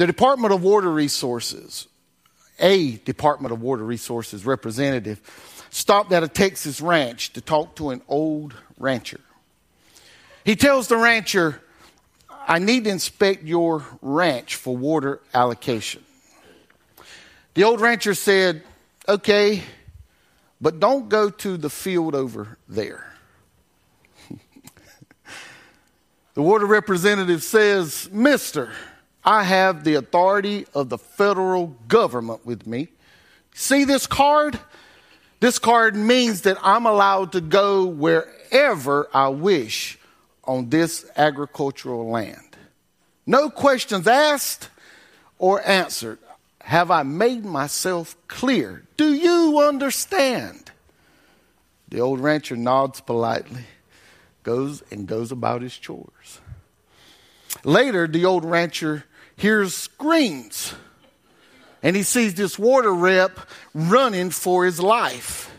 The Department of Water Resources, a Department of Water Resources representative, stopped at a Texas ranch to talk to an old rancher. He tells the rancher, I need to inspect your ranch for water allocation. The old rancher said, Okay, but don't go to the field over there. the water representative says, Mister, I have the authority of the federal government with me. See this card? This card means that I'm allowed to go wherever I wish on this agricultural land. No questions asked or answered. Have I made myself clear? Do you understand? The old rancher nods politely, goes and goes about his chores. Later, the old rancher hears screams and he sees this water rep running for his life.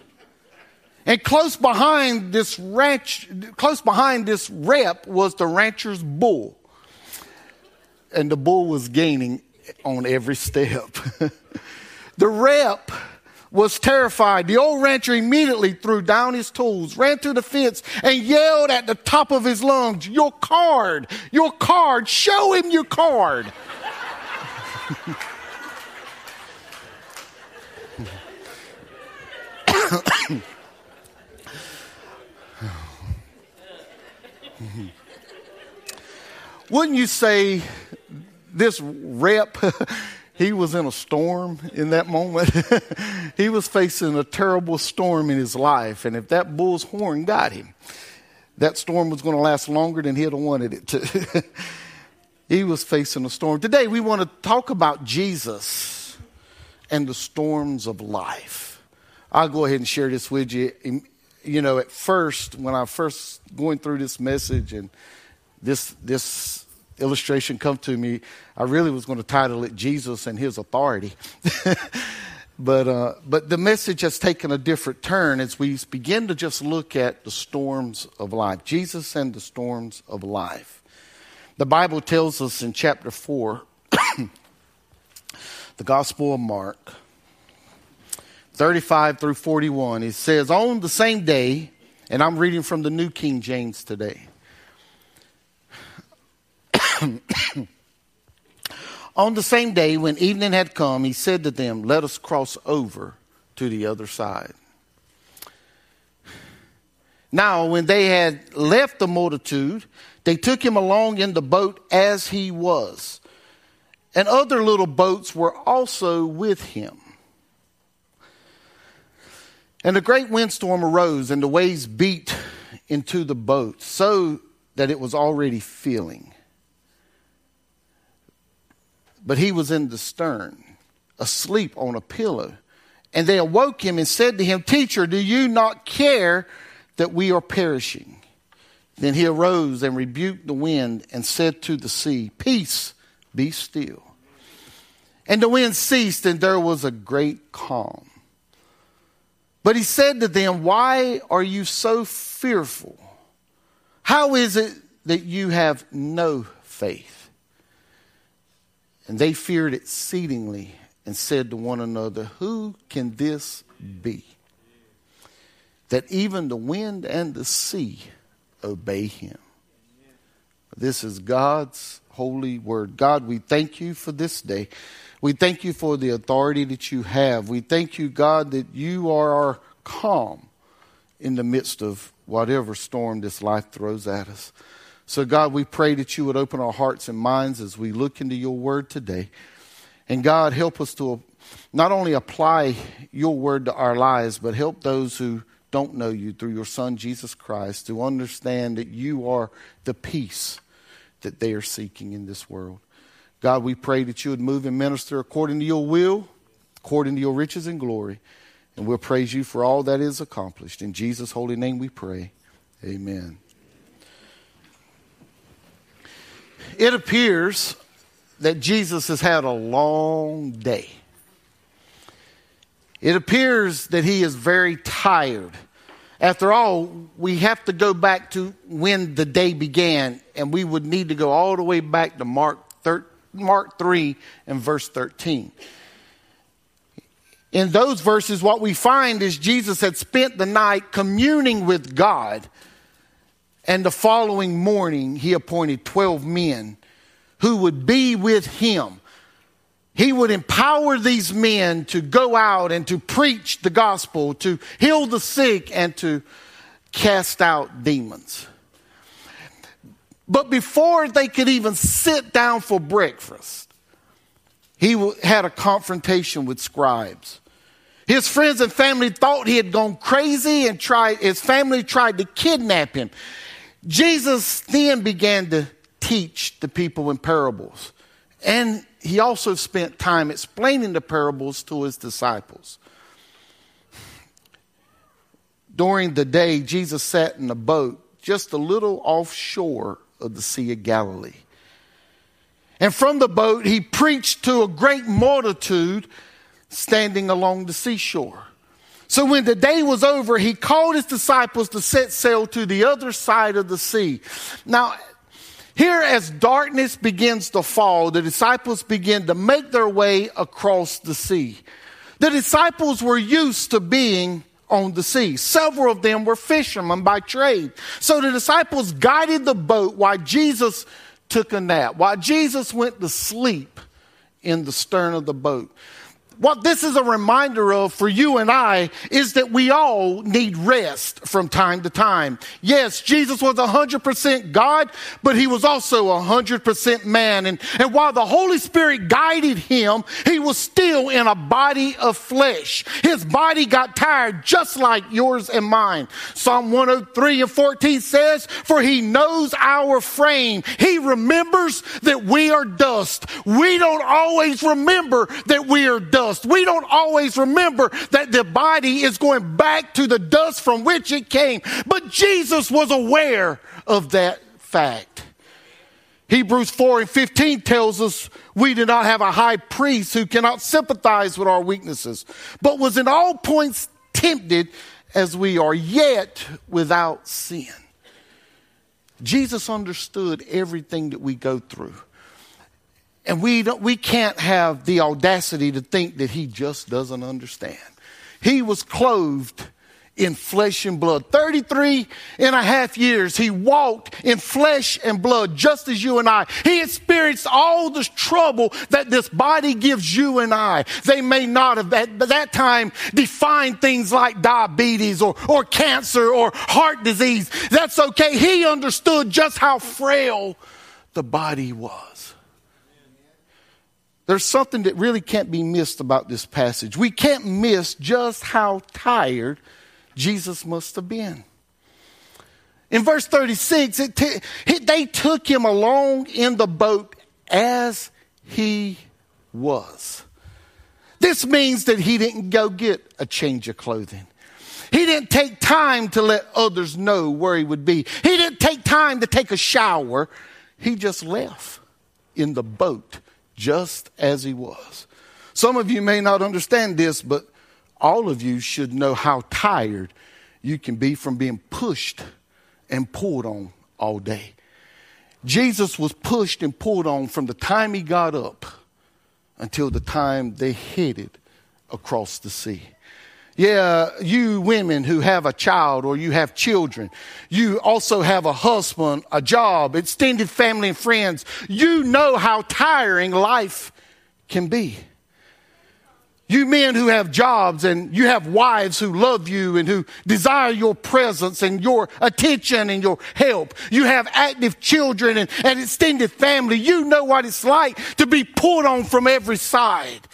And close behind this ranch, close behind this rep was the rancher's bull. And the bull was gaining on every step. the rep was terrified. The old rancher immediately threw down his tools, ran to the fence, and yelled at the top of his lungs, Your card! Your card! Show him your card! Wouldn't you say this rep, he was in a storm in that moment? he was facing a terrible storm in his life, and if that bull's horn got him, that storm was going to last longer than he'd have wanted it to. he was facing a storm. Today, we want to talk about Jesus and the storms of life. I'll go ahead and share this with you. You know, at first, when I first going through this message and this this illustration come to me, I really was going to title it Jesus and His Authority. but uh, but the message has taken a different turn as we begin to just look at the storms of life. Jesus and the storms of life. The Bible tells us in chapter four, the Gospel of Mark, thirty-five through forty-one. It says, "On the same day." And I'm reading from the New King James today. On the same day, when evening had come, he said to them, Let us cross over to the other side. Now, when they had left the multitude, they took him along in the boat as he was. And other little boats were also with him. And a great windstorm arose, and the waves beat into the boat, so that it was already filling but he was in the stern, asleep on a pillow. And they awoke him and said to him, Teacher, do you not care that we are perishing? Then he arose and rebuked the wind and said to the sea, Peace, be still. And the wind ceased, and there was a great calm. But he said to them, Why are you so fearful? How is it that you have no faith? And they feared exceedingly and said to one another, Who can this be? That even the wind and the sea obey him. This is God's holy word. God, we thank you for this day. We thank you for the authority that you have. We thank you, God, that you are our calm in the midst of whatever storm this life throws at us. So, God, we pray that you would open our hearts and minds as we look into your word today. And, God, help us to not only apply your word to our lives, but help those who don't know you through your Son, Jesus Christ, to understand that you are the peace that they are seeking in this world. God, we pray that you would move and minister according to your will, according to your riches and glory. And we'll praise you for all that is accomplished. In Jesus' holy name we pray. Amen. It appears that Jesus has had a long day. It appears that he is very tired. After all, we have to go back to when the day began, and we would need to go all the way back to Mark Mark 3 and verse 13. In those verses, what we find is Jesus had spent the night communing with God, and the following morning, he appointed 12 men who would be with him. He would empower these men to go out and to preach the gospel, to heal the sick, and to cast out demons. But before they could even sit down for breakfast, he had a confrontation with scribes. His friends and family thought he had gone crazy and tried, his family tried to kidnap him. Jesus then began to teach the people in parables. And he also spent time explaining the parables to his disciples. During the day, Jesus sat in a boat just a little offshore of the Sea of Galilee. And from the boat, he preached to a great multitude standing along the seashore. So when the day was over, he called his disciples to set sail to the other side of the sea. Now, here, as darkness begins to fall, the disciples begin to make their way across the sea. The disciples were used to being on the sea. Several of them were fishermen by trade. So the disciples guided the boat while Jesus took a nap, while Jesus went to sleep in the stern of the boat what this is a reminder of for you and I is that we all need rest from time to time. Yes, Jesus was 100% God, but he was also 100% man. And, and while the Holy Spirit guided him, he was still in a body of flesh. His body got tired just like yours and mine. Psalm 103 and 14 says, For he knows our frame. He remembers that we are dust. We don't always remember that we are dust dust. We don't always remember that the body is going back to the dust from which it came. But Jesus was aware of that fact. Hebrews 4 and 15 tells us we do not have a high priest who cannot sympathize with our weaknesses, but was in all points tempted as we are, yet without sin. Jesus understood everything that we go through. And we, don't, we can't have the audacity to think that he just doesn't understand. He was clothed in flesh and blood. 33 and a half years, he walked in flesh and blood, just as you and I. He experienced all the trouble that this body gives you and I. They may not have at that time defined things like diabetes or, or cancer or heart disease. That's okay. He understood just how frail the body was. There's something that really can't be missed about this passage. We can't miss just how tired Jesus must have been. In verse 36, it t- they took him along in the boat as he was. This means that he didn't go get a change of clothing. He didn't take time to let others know where he would be. He didn't take time to take a shower. He just left in the boat just as he was. Some of you may not understand this, but all of you should know how tired you can be from being pushed and pulled on all day. Jesus was pushed and pulled on from the time he got up until the time they headed across the sea. Yeah, you women who have a child or you have children, you also have a husband, a job, extended family and friends. You know how tiring life can be. You men who have jobs and you have wives who love you and who desire your presence and your attention and your help. You have active children and an extended family. You know what it's like to be pulled on from every side.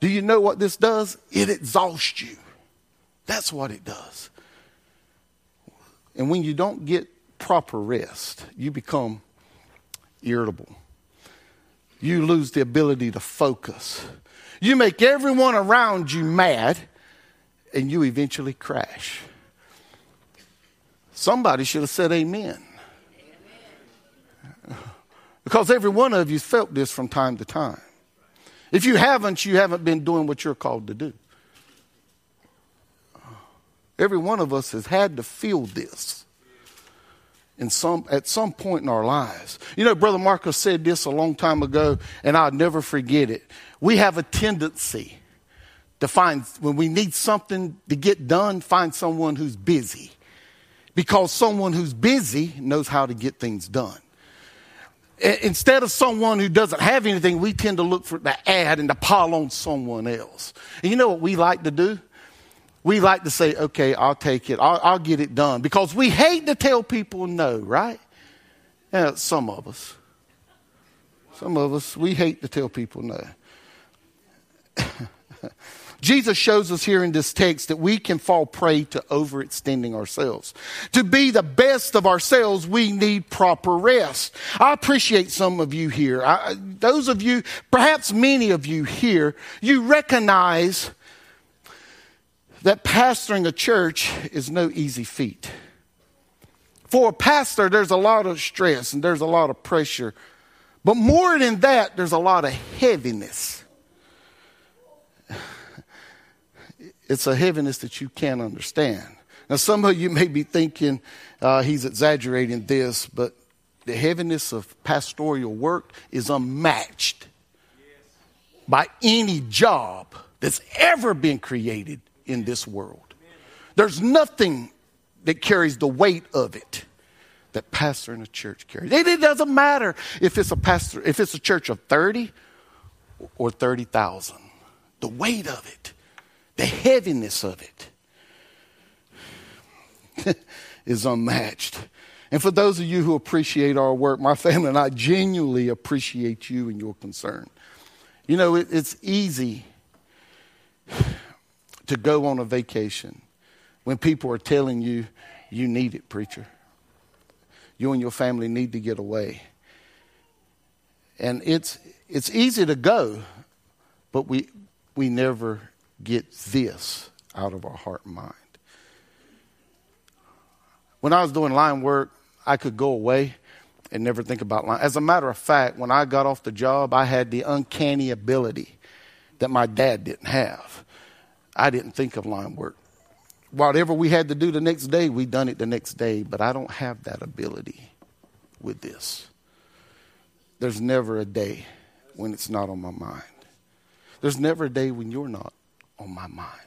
Do you know what this does? It exhausts you. That's what it does. And when you don't get proper rest, you become irritable. You lose the ability to focus. You make everyone around you mad, and you eventually crash. Somebody should have said amen. amen. Because every one of you felt this from time to time. If you haven't, you haven't been doing what you're called to do. Every one of us has had to feel this in some, at some point in our lives. You know, Brother Marcus said this a long time ago, and I'll never forget it. We have a tendency to find, when we need something to get done, find someone who's busy. Because someone who's busy knows how to get things done. Instead of someone who doesn't have anything, we tend to look for the ad and to pile on someone else. And you know what we like to do? We like to say, okay, I'll take it, I'll, I'll get it done. Because we hate to tell people no, right? Yeah, some of us. Some of us, we hate to tell people no. Jesus shows us here in this text that we can fall prey to overextending ourselves. To be the best of ourselves, we need proper rest. I appreciate some of you here. I, those of you, perhaps many of you here, you recognize that pastoring a church is no easy feat. For a pastor, there's a lot of stress and there's a lot of pressure. But more than that, there's a lot of heaviness. It's a heaviness that you can't understand. Now, some of you may be thinking uh, he's exaggerating this, but the heaviness of pastoral work is unmatched by any job that's ever been created in this world. There's nothing that carries the weight of it that pastor in a church carries. It, doesn't matter if it's a pastor, if it's a church of 30 or 30,000. The weight of it the heaviness of it is unmatched. And for those of you who appreciate our work, my family and I genuinely appreciate you and your concern. You know, it, it's easy to go on a vacation when people are telling you, you need it, preacher. You and your family need to get away. And it's, it's easy to go, but we, we never get this out of our heart and mind. When I was doing line work, I could go away and never think about line. As a matter of fact, when I got off the job, I had the uncanny ability that my dad didn't have. I didn't think of line work. Whatever we had to do the next day, we done it the next day, but I don't have that ability with this. There's never a day when it's not on my mind. There's never a day when you're not on my mind.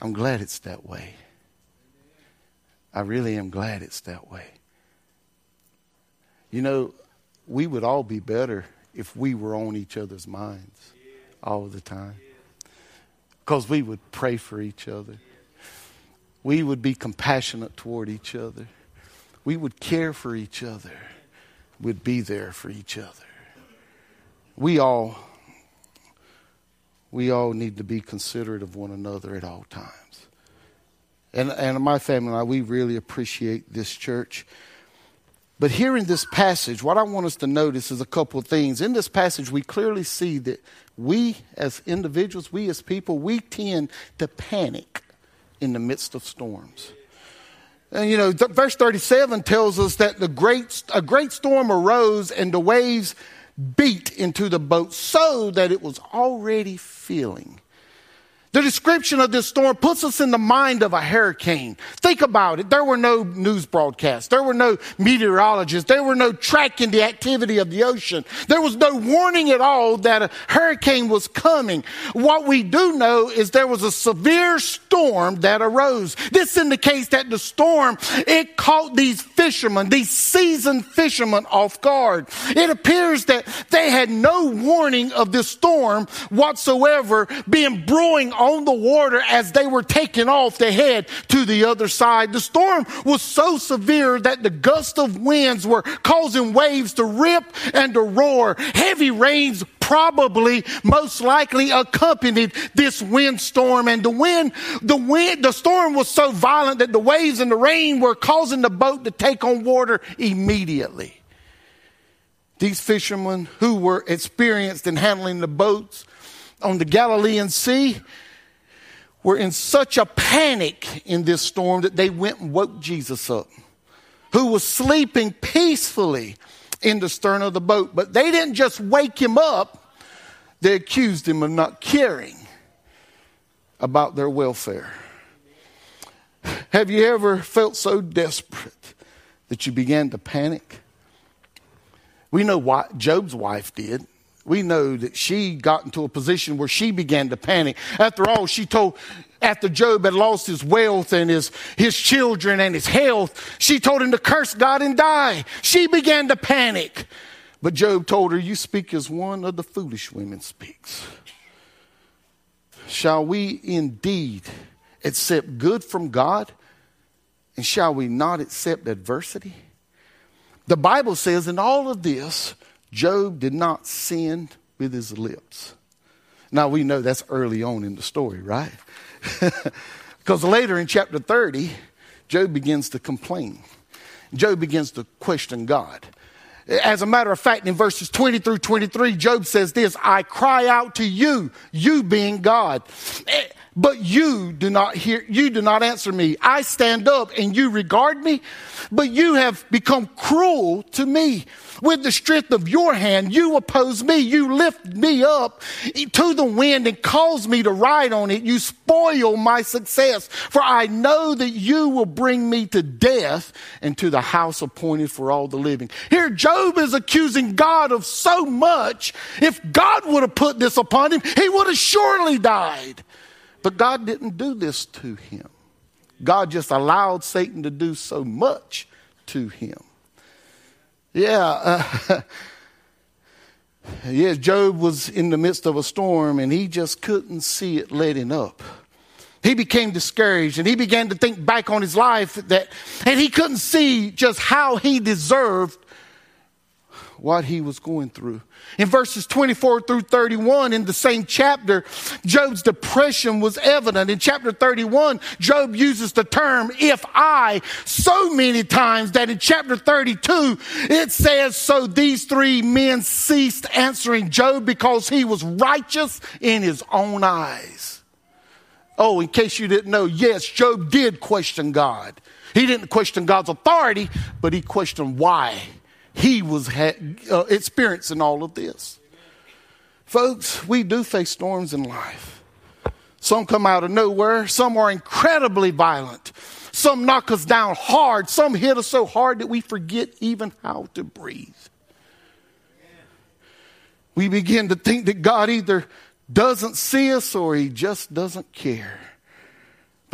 I'm glad it's that way. I really am glad it's that way. You know, we would all be better if we were on each other's minds all the time. Because we would pray for each other. We would be compassionate toward each other. We would care for each other. We'd be there for each other. We all we all need to be considerate of one another at all times. And, and my family and I, we really appreciate this church. But here in this passage, what I want us to notice is a couple of things. In this passage, we clearly see that we as individuals, we as people, we tend to panic in the midst of storms. And you know, th- verse 37 tells us that the great, a great storm arose and the waves beat into the boat so that it was already filling. The description of this storm puts us in the mind of a hurricane. Think about it. There were no news broadcasts. There were no meteorologists. There were no tracking the activity of the ocean. There was no warning at all that a hurricane was coming. What we do know is there was a severe storm that arose. This indicates that the storm, it caught these fishermen, these seasoned fishermen off guard. It appears that they had no warning of this storm whatsoever being brewing the water as they were taking off to head to the other side. The storm was so severe that the gust of winds were causing waves to rip and to roar. Heavy rains probably most likely accompanied this windstorm and the wind the wind the storm was so violent that the waves and the rain were causing the boat to take on water immediately these fishermen who were experienced in handling the boats on the Galilean Sea were in such a panic in this storm that they went and woke Jesus up, who was sleeping peacefully in the stern of the boat. But they didn't just wake him up, they accused him of not caring about their welfare. Have you ever felt so desperate that you began to panic? We know what Job's wife did. We know that she got into a position where she began to panic. After all, she told, after Job had lost his wealth and his, his children and his health, she told him to curse God and die. She began to panic. But Job told her, You speak as one of the foolish women speaks. Shall we indeed accept good from God and shall we not accept adversity? The Bible says in all of this, Job did not sin with his lips. Now we know that's early on in the story, right? because later in chapter 30, Job begins to complain. Job begins to question God. As a matter of fact, in verses 20 through 23, Job says this I cry out to you, you being God. But you do not hear, you do not answer me. I stand up and you regard me, but you have become cruel to me. With the strength of your hand, you oppose me. You lift me up to the wind and cause me to ride on it. You spoil my success. For I know that you will bring me to death and to the house appointed for all the living. Here, Job is accusing God of so much. If God would have put this upon him, he would have surely died. But God didn't do this to him. God just allowed Satan to do so much to him. Yeah. Uh, yes, Job was in the midst of a storm and he just couldn't see it letting up. He became discouraged and he began to think back on his life that, and he couldn't see just how he deserved what he was going through. In verses 24 through 31 in the same chapter, Job's depression was evident. In chapter 31, Job uses the term if I so many times that in chapter 32, it says, so these three men ceased answering Job because he was righteous in his own eyes. Oh, in case you didn't know, yes, Job did question God. He didn't question God's authority, but he questioned why he was ha- uh, experiencing all of this. Folks, we do face storms in life. Some come out of nowhere, some are incredibly violent. Some knock us down hard, some hit us so hard that we forget even how to breathe. We begin to think that God either doesn't see us or he just doesn't care.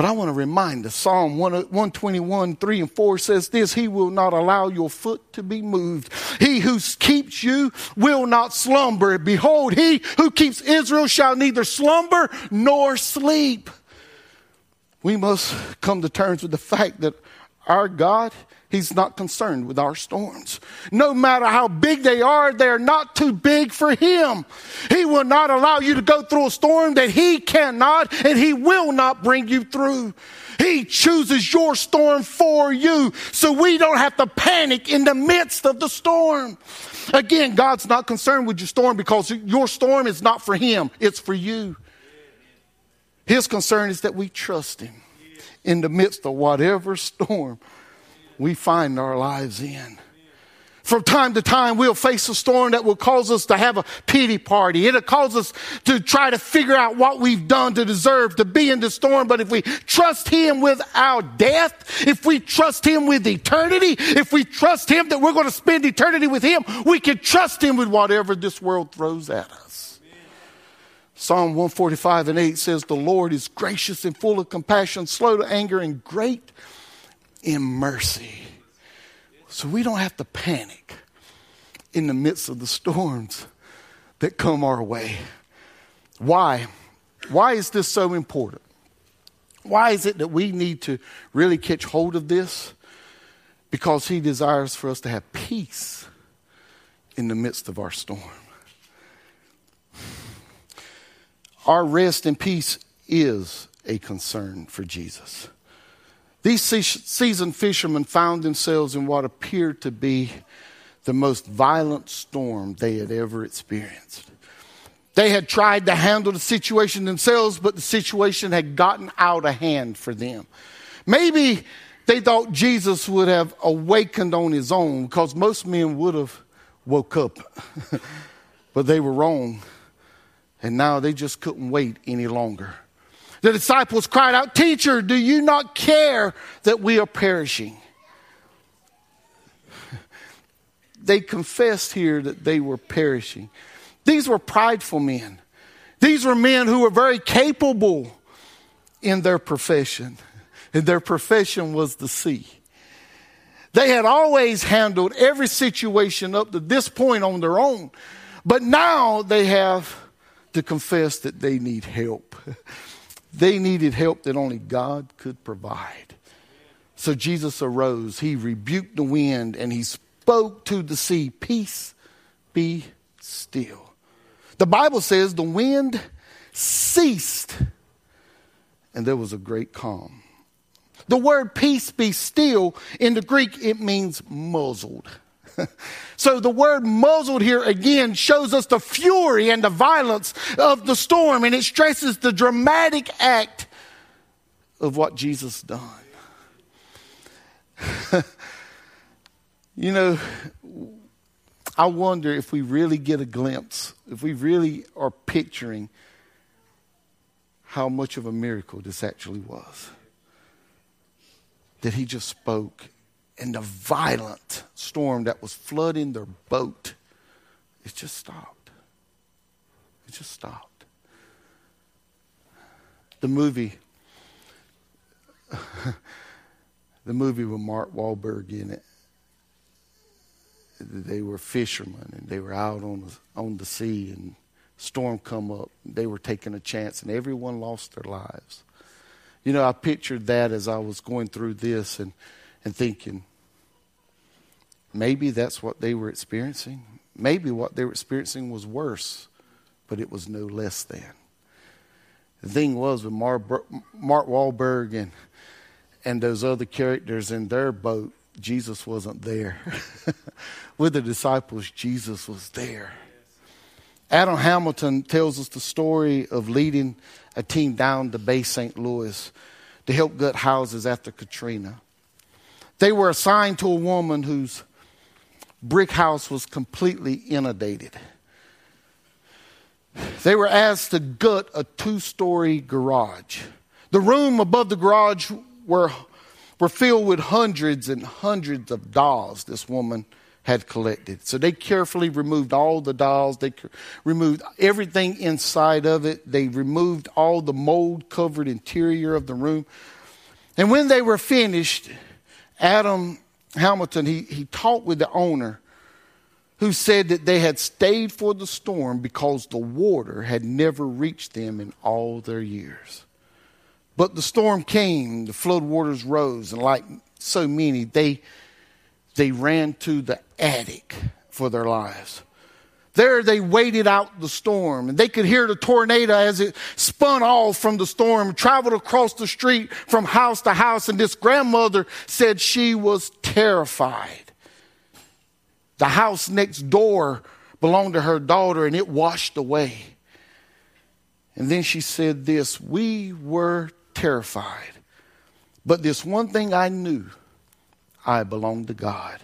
But I want to remind us Psalm 121, 3 and 4 says this He will not allow your foot to be moved. He who keeps you will not slumber. Behold, he who keeps Israel shall neither slumber nor sleep. We must come to terms with the fact that our God He's not concerned with our storms. No matter how big they are, they're not too big for Him. He will not allow you to go through a storm that He cannot and He will not bring you through. He chooses your storm for you so we don't have to panic in the midst of the storm. Again, God's not concerned with your storm because your storm is not for Him, it's for you. His concern is that we trust Him in the midst of whatever storm we find our lives in. From time to time, we'll face a storm that will cause us to have a pity party. It'll cause us to try to figure out what we've done to deserve to be in the storm. But if we trust Him with our death, if we trust Him with eternity, if we trust Him that we're going to spend eternity with Him, we can trust Him with whatever this world throws at us. Psalm 145 and 8 says, The Lord is gracious and full of compassion, slow to anger, and great in mercy. So we don't have to panic in the midst of the storms that come our way. Why? Why is this so important? Why is it that we need to really catch hold of this? Because He desires for us to have peace in the midst of our storm. Our rest and peace is a concern for Jesus. These seasoned fishermen found themselves in what appeared to be the most violent storm they had ever experienced. They had tried to handle the situation themselves, but the situation had gotten out of hand for them. Maybe they thought Jesus would have awakened on his own because most men would have woke up. but they were wrong. And now they just couldn't wait any longer. The disciples cried out, Teacher, do you not care that we are perishing? They confessed here that they were perishing. These were prideful men. These were men who were very capable in their profession, and their profession was the sea. They had always handled every situation up to this point on their own, but now they have to confess that they need help. They needed help that only God could provide. So Jesus arose, he rebuked the wind, and he spoke to the sea, Peace be still. The Bible says the wind ceased, and there was a great calm. The word peace be still in the Greek, it means muzzled. so the word muzzled here again shows us the fury and the violence of the storm, and it stresses the dramatic act of what Jesus done. you know, I wonder if we really get a glimpse, if we really are picturing how much of a miracle this actually was. That he just spoke and the violent storm that was flooding their boat, it just stopped. It just stopped. The movie, the movie with Mark Wahlberg in it, they were fishermen and they were out on the, on the sea and storm come up. They were taking a chance and everyone lost their lives. You know, I pictured that as I was going through this and, and thinking, Maybe that's what they were experiencing. Maybe what they were experiencing was worse, but it was no less than. The thing was with Mark, Wahlberg and, and those other characters in their boat, Jesus wasn't there. with the disciples, Jesus was there. Adam Hamilton tells us the story of leading a team down to Bay St. Louis to help gut houses after Katrina. They were assigned to a woman whose brick house was completely inundated. They were asked to gut a two story garage. The room above the garage were, were filled with hundreds and hundreds of dolls this woman had collected. So they carefully removed all the dolls, they removed everything inside of it, they removed all the mold covered interior of the room. And when they were finished, Adam Hamilton, he, he talked with the owner who said that they had stayed for the storm because the water had never reached them in all their years. But the storm came, the flood waters rose, and like so many, they, they ran to the attic for their lives. There they waited out the storm and they could hear the tornado as it spun off from the storm, traveled across the street from house to house. And this grandmother said she was terrified. The house next door belonged to her daughter and it washed away. And then she said this We were terrified. But this one thing I knew I belonged to God.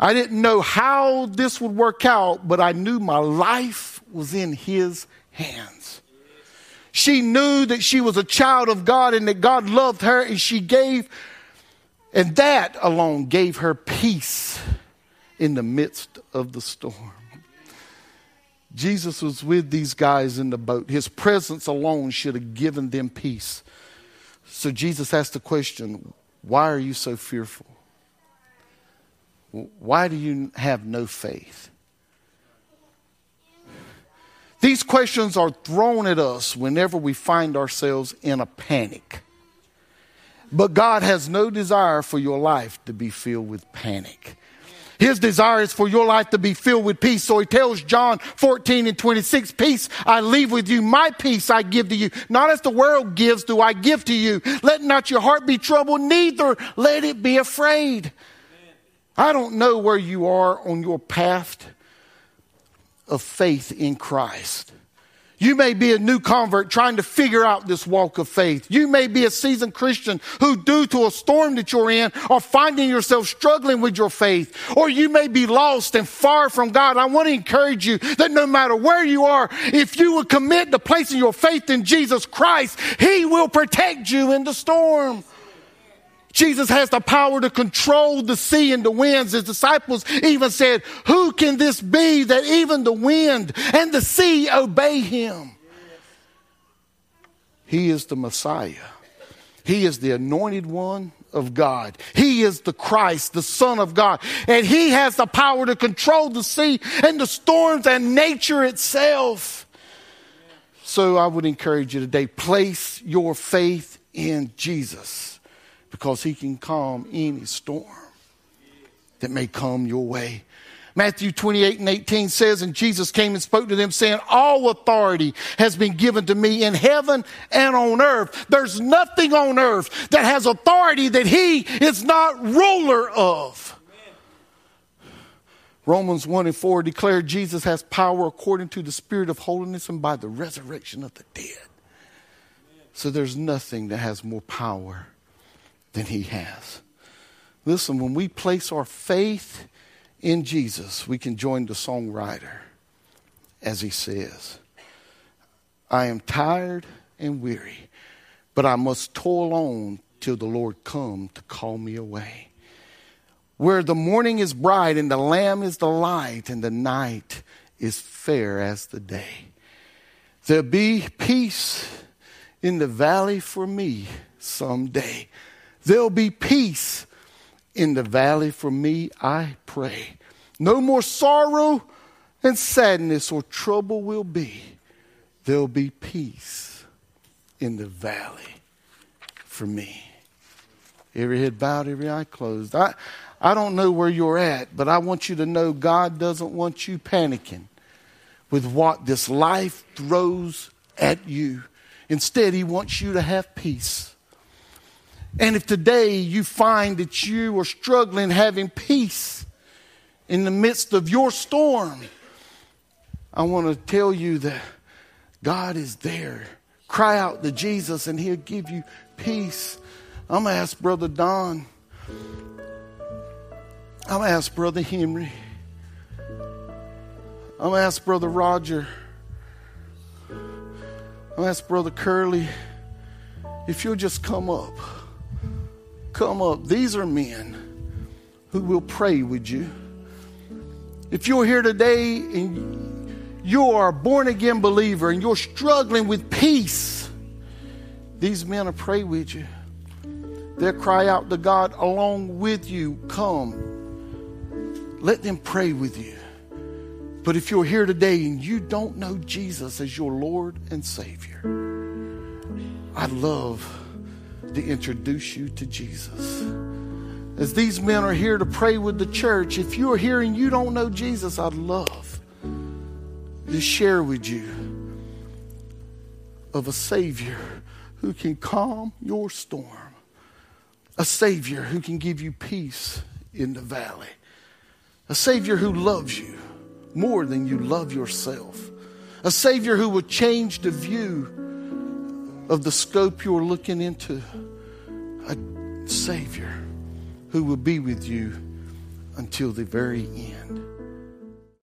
I didn't know how this would work out, but I knew my life was in His hands. She knew that she was a child of God and that God loved her, and she gave, and that alone gave her peace in the midst of the storm. Jesus was with these guys in the boat. His presence alone should have given them peace. So Jesus asked the question, Why are you so fearful? Why do you have no faith? These questions are thrown at us whenever we find ourselves in a panic. But God has no desire for your life to be filled with panic. His desire is for your life to be filled with peace. So he tells John 14 and 26, peace I leave with you. My peace I give to you. Not as the world gives do I give to you. Let not your heart be troubled, neither let it be afraid. I don't know where you are on your path of faith in Christ. You may be a new convert trying to figure out this walk of faith. You may be a seasoned Christian who, due to a storm that you're in, are finding yourself struggling with your faith. Or you may be lost and far from God. I want to encourage you that no matter where you are, if you will commit to placing your faith in Jesus Christ, He will protect you in the storm. Jesus has the power to control the sea and the winds. His disciples even said, Who can this be that even the wind and the sea obey him? He is the Messiah. He is the anointed one of God. He is the Christ, the Son of God. And He has the power to control the sea and the storms and nature itself. So I would encourage you today place your faith in Jesus because he can calm any storm that may come your way. Matthew 28 and 18 says, And Jesus came and spoke to them, saying, All authority has been given to me in heaven and on earth. There's nothing on earth that has authority that he is not ruler of. Romans 1 and 4 declare Jesus has power according to the Spirit of holiness and by the resurrection of the dead. So there's nothing that has more power than he has. Listen, when we place our faith in Jesus, we can join the songwriter as he says, I am tired and weary, but I must toil on till the Lord come to call me away. Where the morning is bright and the lamb is the light and the night is fair as the day. There'll be peace in the valley for me someday. There'll be peace in the valley for me, I pray. No more sorrow and sadness or trouble will be. There'll be peace in the valley for me. Every head bowed, every eye closed. I, I don't know where you're at, but I want you to know God doesn't want you panicking with what this life throws at you. Instead, He wants you to have peace. And if today you find that you are struggling having peace in the midst of your storm, I want to tell you that God is there. Cry out to Jesus and he'll give you peace. I'm going to ask Brother Don. I'm going to ask Brother Henry. I'm going to ask Brother Roger. I'm going to ask Brother Curly if you'll just come up come up. These are men who will pray with you. If you're here today and you are a born again believer and you're struggling with peace, these men will pray with you. They'll cry out to God along with you. Come. Let them pray with you. But if you're here today and you don't know Jesus as your Lord and Savior, I'd love to introduce you to Jesus. As these men are here to pray with the church, if you're here and you don't know Jesus, I'd love to share with you of a Savior who can calm your storm, a Savior who can give you peace in the valley, a Savior who loves you more than you love yourself, a Savior who will change the view of the scope you're looking into a Savior who will be with you until the very end.